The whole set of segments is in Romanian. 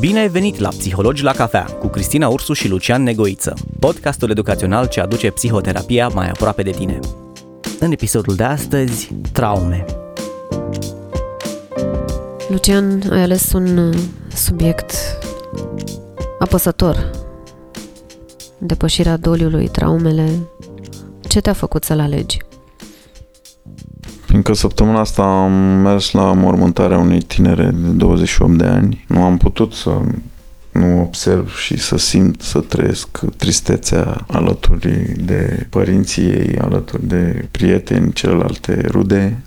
Bine ai venit la Psihologi la cafea cu Cristina Ursu și Lucian Negoiță, podcastul educațional ce aduce psihoterapia mai aproape de tine. În episodul de astăzi, traume. Lucian, ai ales un uh, subiect apăsător. Depășirea doliului, traumele. Ce te-a făcut să-l alegi? Fiindcă săptămâna asta am mers la mormântarea unei tinere de 28 de ani, nu am putut să nu observ și să simt, să trăiesc tristețea alături de părinții ei, alături de prieteni, celelalte rude.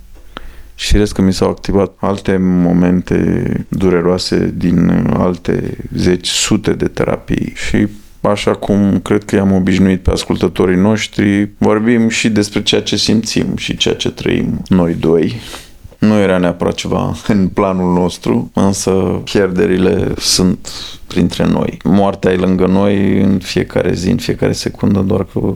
Și firesc că mi s-au activat alte momente dureroase din alte zeci, sute de terapii și așa cum cred că i-am obișnuit pe ascultătorii noștri, vorbim și despre ceea ce simțim și ceea ce trăim noi doi. Nu era neapărat ceva în planul nostru, însă pierderile sunt printre noi. Moartea e lângă noi în fiecare zi, în fiecare secundă, doar că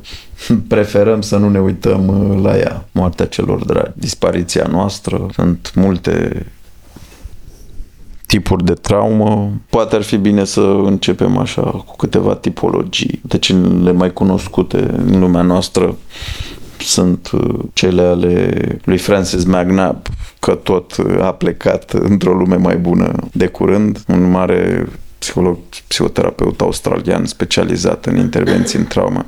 preferăm să nu ne uităm la ea. Moartea celor dragi, dispariția noastră, sunt multe tipuri de traumă. Poate ar fi bine să începem așa cu câteva tipologii. De cele mai cunoscute în lumea noastră sunt uh, cele ale lui Francis McNabb, că tot a plecat într-o lume mai bună de curând, un mare psiholog, psihoterapeut australian specializat în intervenții în traumă.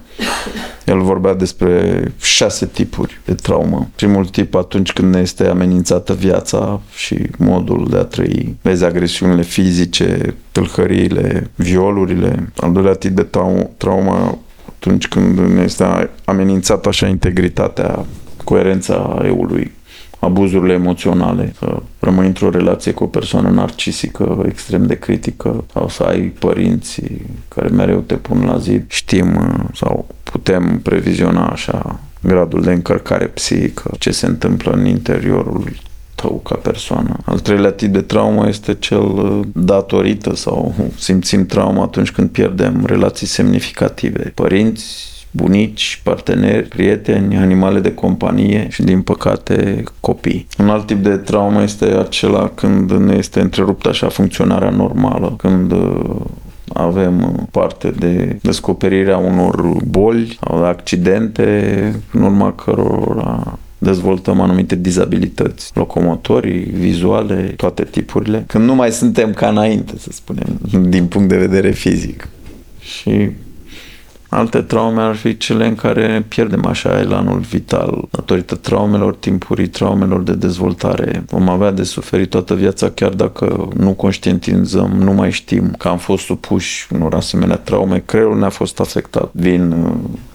El vorbea despre șase tipuri de traumă. Primul tip atunci când ne este amenințată viața și modul de a trăi. Vezi agresiunile fizice, tâlhăriile, violurile. Al doilea tip de traumă atunci când ne este amenințată așa integritatea, coerența eului abuzurile emoționale, să rămâi într-o relație cu o persoană narcisică extrem de critică sau să ai părinți care mereu te pun la zi. Știm uh, sau putem previziona așa gradul de încărcare psihică, ce se întâmplă în interiorul tău ca persoană. Al treilea tip de traumă este cel uh, datorită sau simțim trauma atunci când pierdem relații semnificative. Părinți, bunici, parteneri, prieteni, animale de companie și, din păcate, copii. Un alt tip de traumă este acela când ne este întreruptă așa funcționarea normală, când uh, avem parte de descoperirea unor boli sau de accidente în urma cărora dezvoltăm anumite dizabilități locomotorii, vizuale, toate tipurile, când nu mai suntem ca înainte, să spunem, din punct de vedere fizic. Și Alte traume ar fi cele în care pierdem așa elanul vital datorită traumelor timpurii, traumelor de dezvoltare. Vom avea de suferit toată viața chiar dacă nu conștientizăm, nu mai știm că am fost supuși unor asemenea traume. Creierul ne-a fost afectat. Vin uh,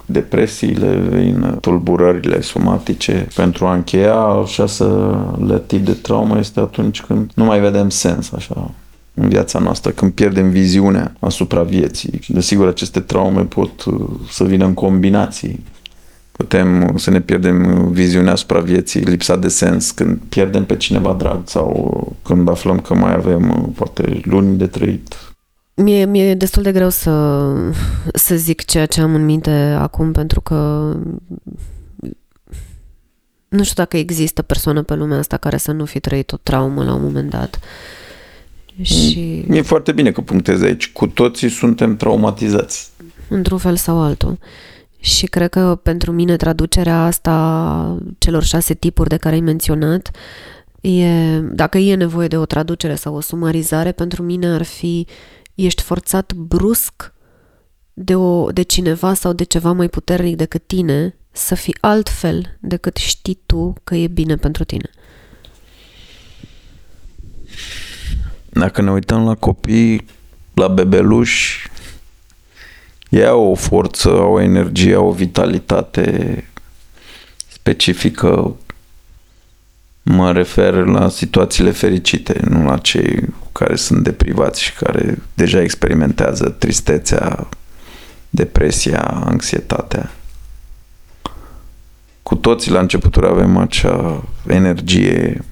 depresiile, vin tulburările somatice. Pentru a încheia, șaselea tip de traumă este atunci când nu mai vedem sens, așa, în viața noastră, când pierdem viziunea asupra vieții. Desigur, aceste traume pot uh, să vină în combinații. Putem uh, să ne pierdem viziunea asupra vieții, lipsa de sens, când pierdem pe cineva drag sau când aflăm că mai avem uh, poate luni de trăit. Mie, mie e destul de greu să, să zic ceea ce am în minte acum, pentru că nu știu dacă există persoană pe lumea asta care să nu fi trăit o traumă la un moment dat. Și... E foarte bine că punctezi aici. Cu toții suntem traumatizați. Într-un fel sau altul. Și cred că pentru mine traducerea asta celor șase tipuri de care ai menționat e, dacă e nevoie de o traducere sau o sumarizare, pentru mine ar fi ești forțat brusc de, o, de cineva sau de ceva mai puternic decât tine să fii altfel decât știi tu că e bine pentru tine. Dacă ne uităm la copii, la bebeluși, ei au o forță, au o energie, au o vitalitate specifică. Mă refer la situațiile fericite, nu la cei care sunt deprivați și care deja experimentează tristețea, depresia, anxietatea. Cu toții la începuturi avem acea energie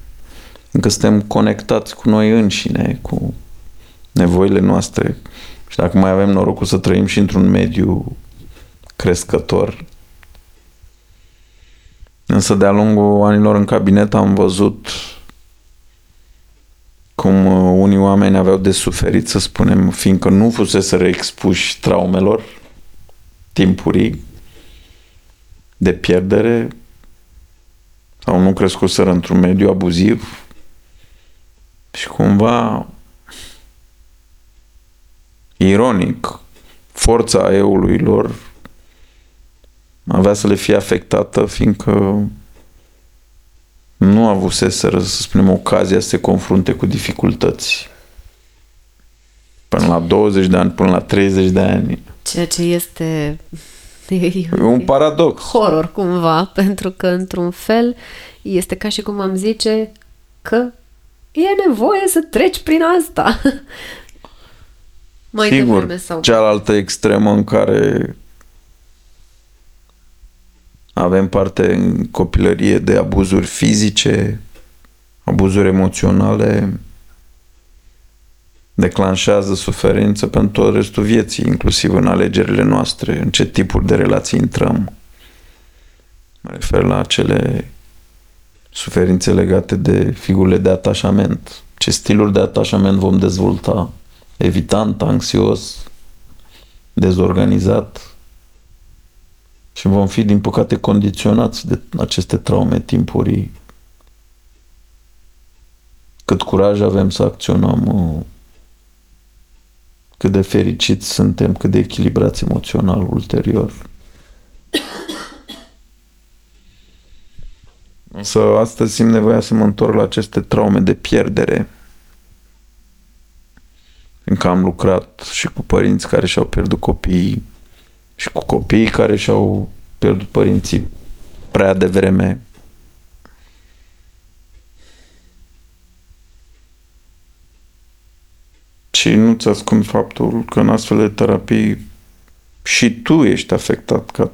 încă suntem conectați cu noi înșine, cu nevoile noastre. Și dacă mai avem norocul să trăim și într-un mediu crescător. Însă de-a lungul anilor în cabinet am văzut cum uh, unii oameni aveau de suferit, să spunem, fiindcă nu fusese expuși traumelor timpurii de pierdere sau nu crescuseră într-un mediu abuziv și cumva ironic forța eului lor avea să le fie afectată fiindcă nu avuseseră, să spunem, ocazia să se confrunte cu dificultăți. Până la 20 de ani, până la 30 de ani. Ceea ce este... E un paradox. Horror, cumva, pentru că, într-un fel, este ca și cum am zice că e nevoie să treci prin asta. Mai Sigur, sau... cealaltă extremă în care avem parte în copilărie de abuzuri fizice, abuzuri emoționale, declanșează suferință pentru tot restul vieții, inclusiv în alegerile noastre, în ce tipuri de relații intrăm. Mă refer la acele suferințe legate de figurile de atașament. Ce stiluri de atașament vom dezvolta? Evitant, anxios, dezorganizat, și vom fi, din păcate, condiționați de aceste traume timpurii. Cât curaj avem să acționăm, uh, cât de fericiți suntem, cât de echilibrați emoțional ulterior. Însă astăzi simt nevoia să mă întorc la aceste traume de pierdere. Încă am lucrat și cu părinți care și-au pierdut copiii, și cu copiii care și-au pierdut părinții prea devreme. Și nu-ți ascund faptul că în astfel de terapii și tu ești afectat ca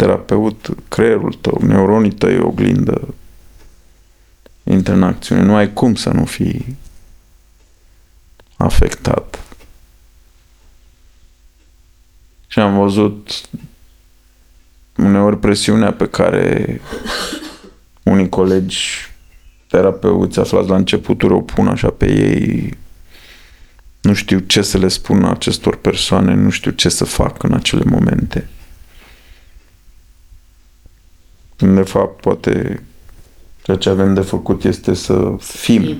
terapeut, creierul tău, neuronii tăi oglindă intră în acțiune. Nu ai cum să nu fii afectat. Și am văzut uneori presiunea pe care unii colegi terapeuți aflați la începuturi o pun așa pe ei nu știu ce să le spun acestor persoane, nu știu ce să fac în acele momente. De fapt, poate ceea ce avem de făcut este să fim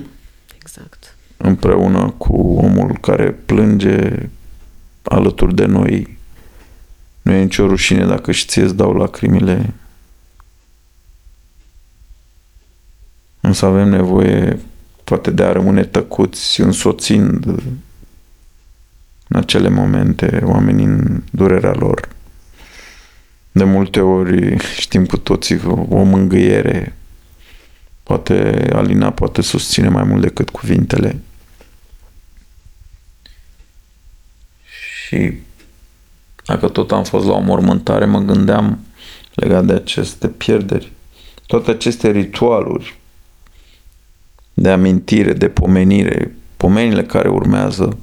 exact. împreună cu omul care plânge alături de noi nu e nicio rușine dacă și ție îți dau lacrimile. Însă avem nevoie poate de a rămâne tăcuți, însoțind în acele momente oamenii în durerea lor. De multe ori știm cu toții o mângâiere poate alina, poate susține mai mult decât cuvintele. Și dacă tot am fost la o mormântare, mă gândeam legat de aceste pierderi. Toate aceste ritualuri de amintire, de pomenire, pomenile care urmează,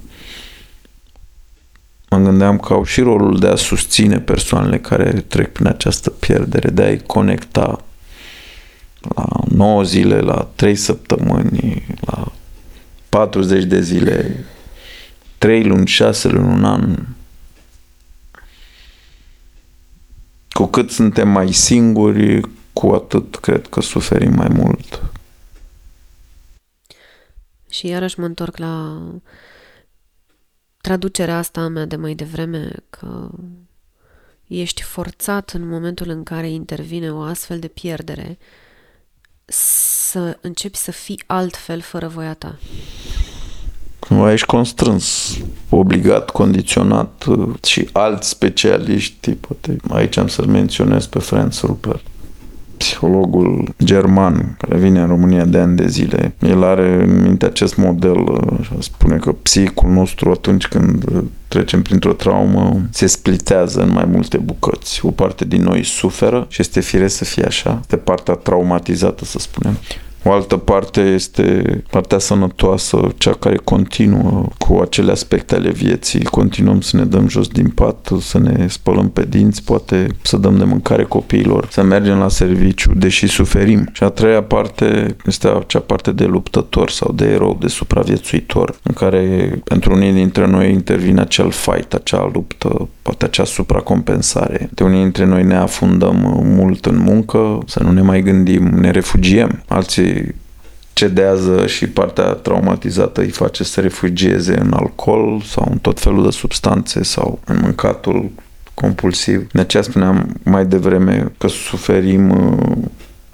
mă gândeam că au și rolul de a susține persoanele care trec prin această pierdere, de a-i conecta la 9 zile, la 3 săptămâni, la 40 de zile, 3 luni, 6 luni, un an, Cu cât suntem mai singuri, cu atât cred că suferim mai mult. Și iarăși mă întorc la traducerea asta a mea de mai devreme, că ești forțat în momentul în care intervine o astfel de pierdere să începi să fii altfel fără voia ta. Cumva ești constrâns, obligat, condiționat uh, și alți specialiști, poate aici am să-l menționez pe Franz Rupert, psihologul german care vine în România de ani de zile. El are în minte acest model, uh, spune că psihicul nostru atunci când uh, trecem printr-o traumă se splitează în mai multe bucăți. O parte din noi suferă și este firesc să fie așa, este partea traumatizată, să spunem. O altă parte este partea sănătoasă, cea care continuă cu acele aspecte ale vieții. Continuăm să ne dăm jos din pat, să ne spălăm pe dinți, poate să dăm de mâncare copiilor, să mergem la serviciu, deși suferim. Și a treia parte este acea parte de luptător sau de erou, de supraviețuitor, în care pentru unii dintre noi intervine acel fight, acea luptă, poate acea supracompensare. De unii dintre noi ne afundăm mult în muncă, să nu ne mai gândim, ne refugiem. Alții cedează și partea traumatizată îi face să refugieze în alcool sau în tot felul de substanțe sau în mâncatul compulsiv. De aceea spuneam mai devreme că suferim uh,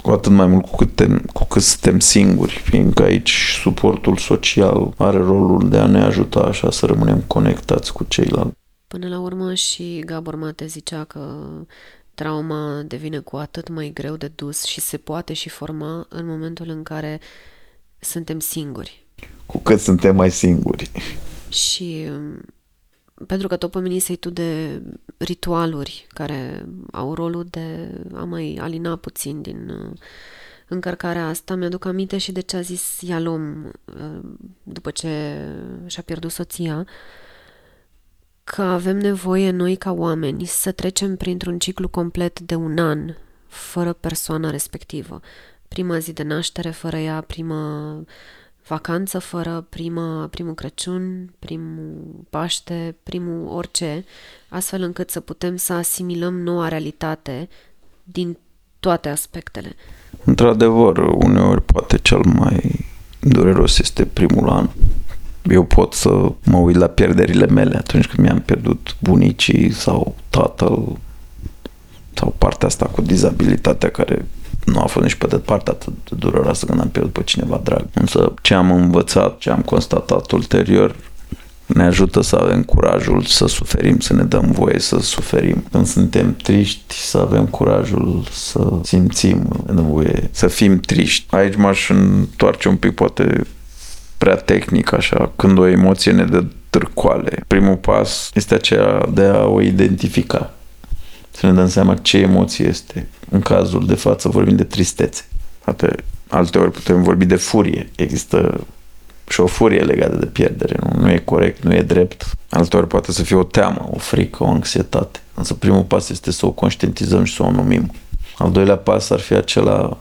cu atât mai mult cu cât, te, cu cât suntem singuri, fiindcă aici suportul social are rolul de a ne ajuta așa să rămânem conectați cu ceilalți. Până la urmă și Gabor Mate zicea că trauma devine cu atât mai greu de dus și se poate și forma în momentul în care suntem singuri. Cu cât suntem mai singuri. Și pentru că tot pomenisei tu de ritualuri care au rolul de a mai alina puțin din uh, încărcarea asta, mi-aduc aminte și de ce a zis Ialom uh, după ce și-a pierdut soția, că avem nevoie noi ca oameni să trecem printr-un ciclu complet de un an fără persoana respectivă. Prima zi de naștere fără ea, prima vacanță fără prima, primul Crăciun, primul Paște, primul orice, astfel încât să putem să asimilăm noua realitate din toate aspectele. Într-adevăr, uneori poate cel mai dureros este primul an. Eu pot să mă uit la pierderile mele atunci când mi-am pierdut bunicii sau tatăl sau partea asta cu dizabilitatea care nu a fost nici pe departe atât de dureroasă când am pierdut pe cineva drag. Însă ce am învățat, ce am constatat ulterior, ne ajută să avem curajul să suferim, să ne dăm voie să suferim. Când suntem triști, să avem curajul să simțim, ne dăm voie să fim triști. Aici m-aș întoarce un pic, poate prea tehnic, așa, când o emoție ne dă târcoale. Primul pas este aceea de a o identifica să ne dăm seama ce emoție este. În cazul de față vorbim de tristețe. Poate alte ori putem vorbi de furie. Există și o furie legată de pierdere. Nu, nu e corect, nu e drept. Alte ori poate să fie o teamă, o frică, o anxietate. Însă primul pas este să o conștientizăm și să o numim. Al doilea pas ar fi acela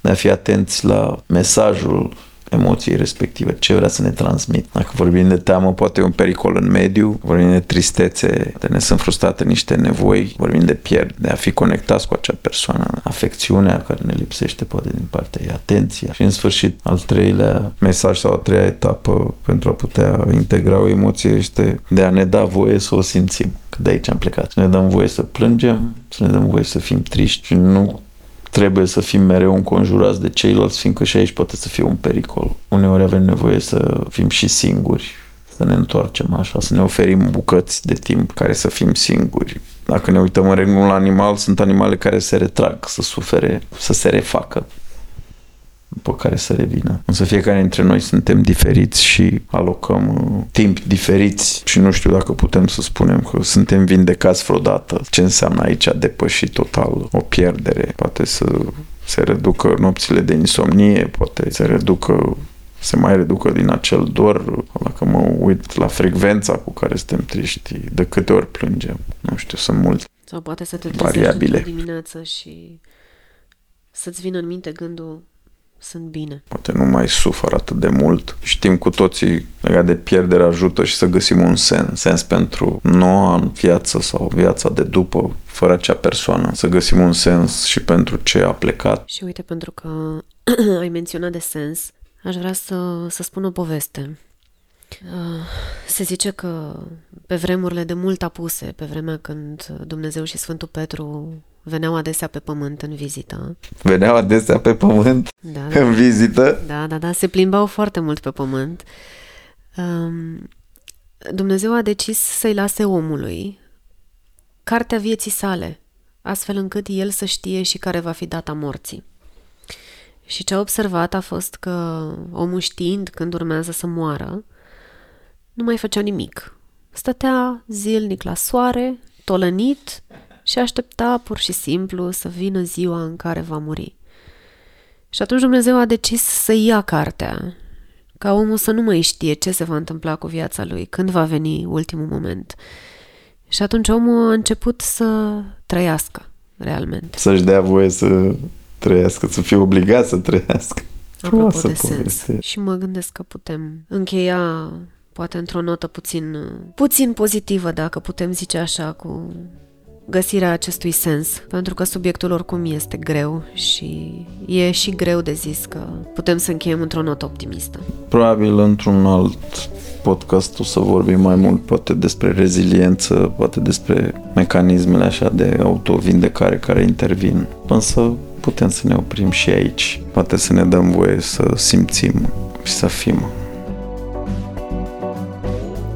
de a fi atenți la mesajul emoției respective, ce vrea să ne transmit. Dacă vorbim de teamă, poate e un pericol în mediu, vorbim de tristețe, de ne sunt frustrate niște nevoi, vorbim de pierd, de a fi conectați cu acea persoană, afecțiunea care ne lipsește poate din partea ei, atenția. Și în sfârșit, al treilea mesaj sau a treia etapă pentru a putea integra o emoție este de a ne da voie să o simțim. Că de aici am plecat. Să ne dăm voie să plângem, să ne dăm voie să fim triști și nu trebuie să fim mereu înconjurați de ceilalți, fiindcă și aici poate să fie un pericol. Uneori avem nevoie să fim și singuri, să ne întoarcem așa, să ne oferim bucăți de timp care să fim singuri. Dacă ne uităm în regnul animal, sunt animale care se retrag, să sufere, să se refacă după care să revină. Însă fiecare dintre noi suntem diferiți și alocăm uh, timp diferiți și nu știu dacă putem să spunem că suntem vindecați vreodată. Ce înseamnă aici a depăși total o pierdere? Poate să se reducă nopțile de insomnie, poate să reducă se mai reducă din acel dor, dacă mă uit la frecvența cu care suntem triști, de câte ori plângem. Nu știu, sunt multe Sau poate să te trezești dimineață și să-ți vină în minte gândul sunt bine. Poate nu mai sufăr atât de mult. Știm cu toții legat de pierdere ajută și să găsim un sens, sens pentru noua în viață sau viața de după, fără acea persoană. Să găsim un sens și pentru ce a plecat. Și uite, pentru că ai menționat de sens, aș vrea să, să spun o poveste. Uh, se zice că pe vremurile de mult apuse, pe vremea când Dumnezeu și Sfântul Petru veneau adesea pe pământ în vizită. Veneau adesea pe pământ da, da. în vizită? Da, da, da, se plimbau foarte mult pe pământ. Um, Dumnezeu a decis să-i lase omului cartea vieții sale, astfel încât el să știe și care va fi data morții. Și ce a observat a fost că omul știind când urmează să moară, nu mai făcea nimic. Stătea zilnic la soare, tolănit și aștepta pur și simplu să vină ziua în care va muri. Și atunci Dumnezeu a decis să ia cartea, ca omul să nu mai știe ce se va întâmpla cu viața lui, când va veni ultimul moment. Și atunci omul a început să trăiască, realmente. Să-și dea voie să trăiască, să fie obligat să trăiască. Apropo Frumoasă de sens. poveste. Și mă gândesc că putem încheia poate într-o notă puțin, puțin pozitivă, dacă putem zice așa, cu găsirea acestui sens, pentru că subiectul oricum este greu și e și greu de zis că putem să încheiem într-o notă optimistă. Probabil într-un alt podcast o să vorbim mai mult poate despre reziliență, poate despre mecanismele așa de autovindecare care intervin. Însă putem să ne oprim și aici. Poate să ne dăm voie să simțim și să fim.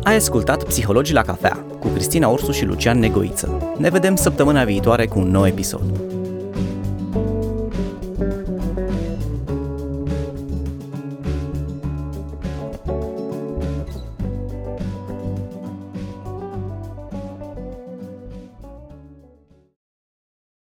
Ai ascultat Psihologii la cafea cu Cristina Ursu și Lucian Negoiță. Ne vedem săptămâna viitoare cu un nou episod.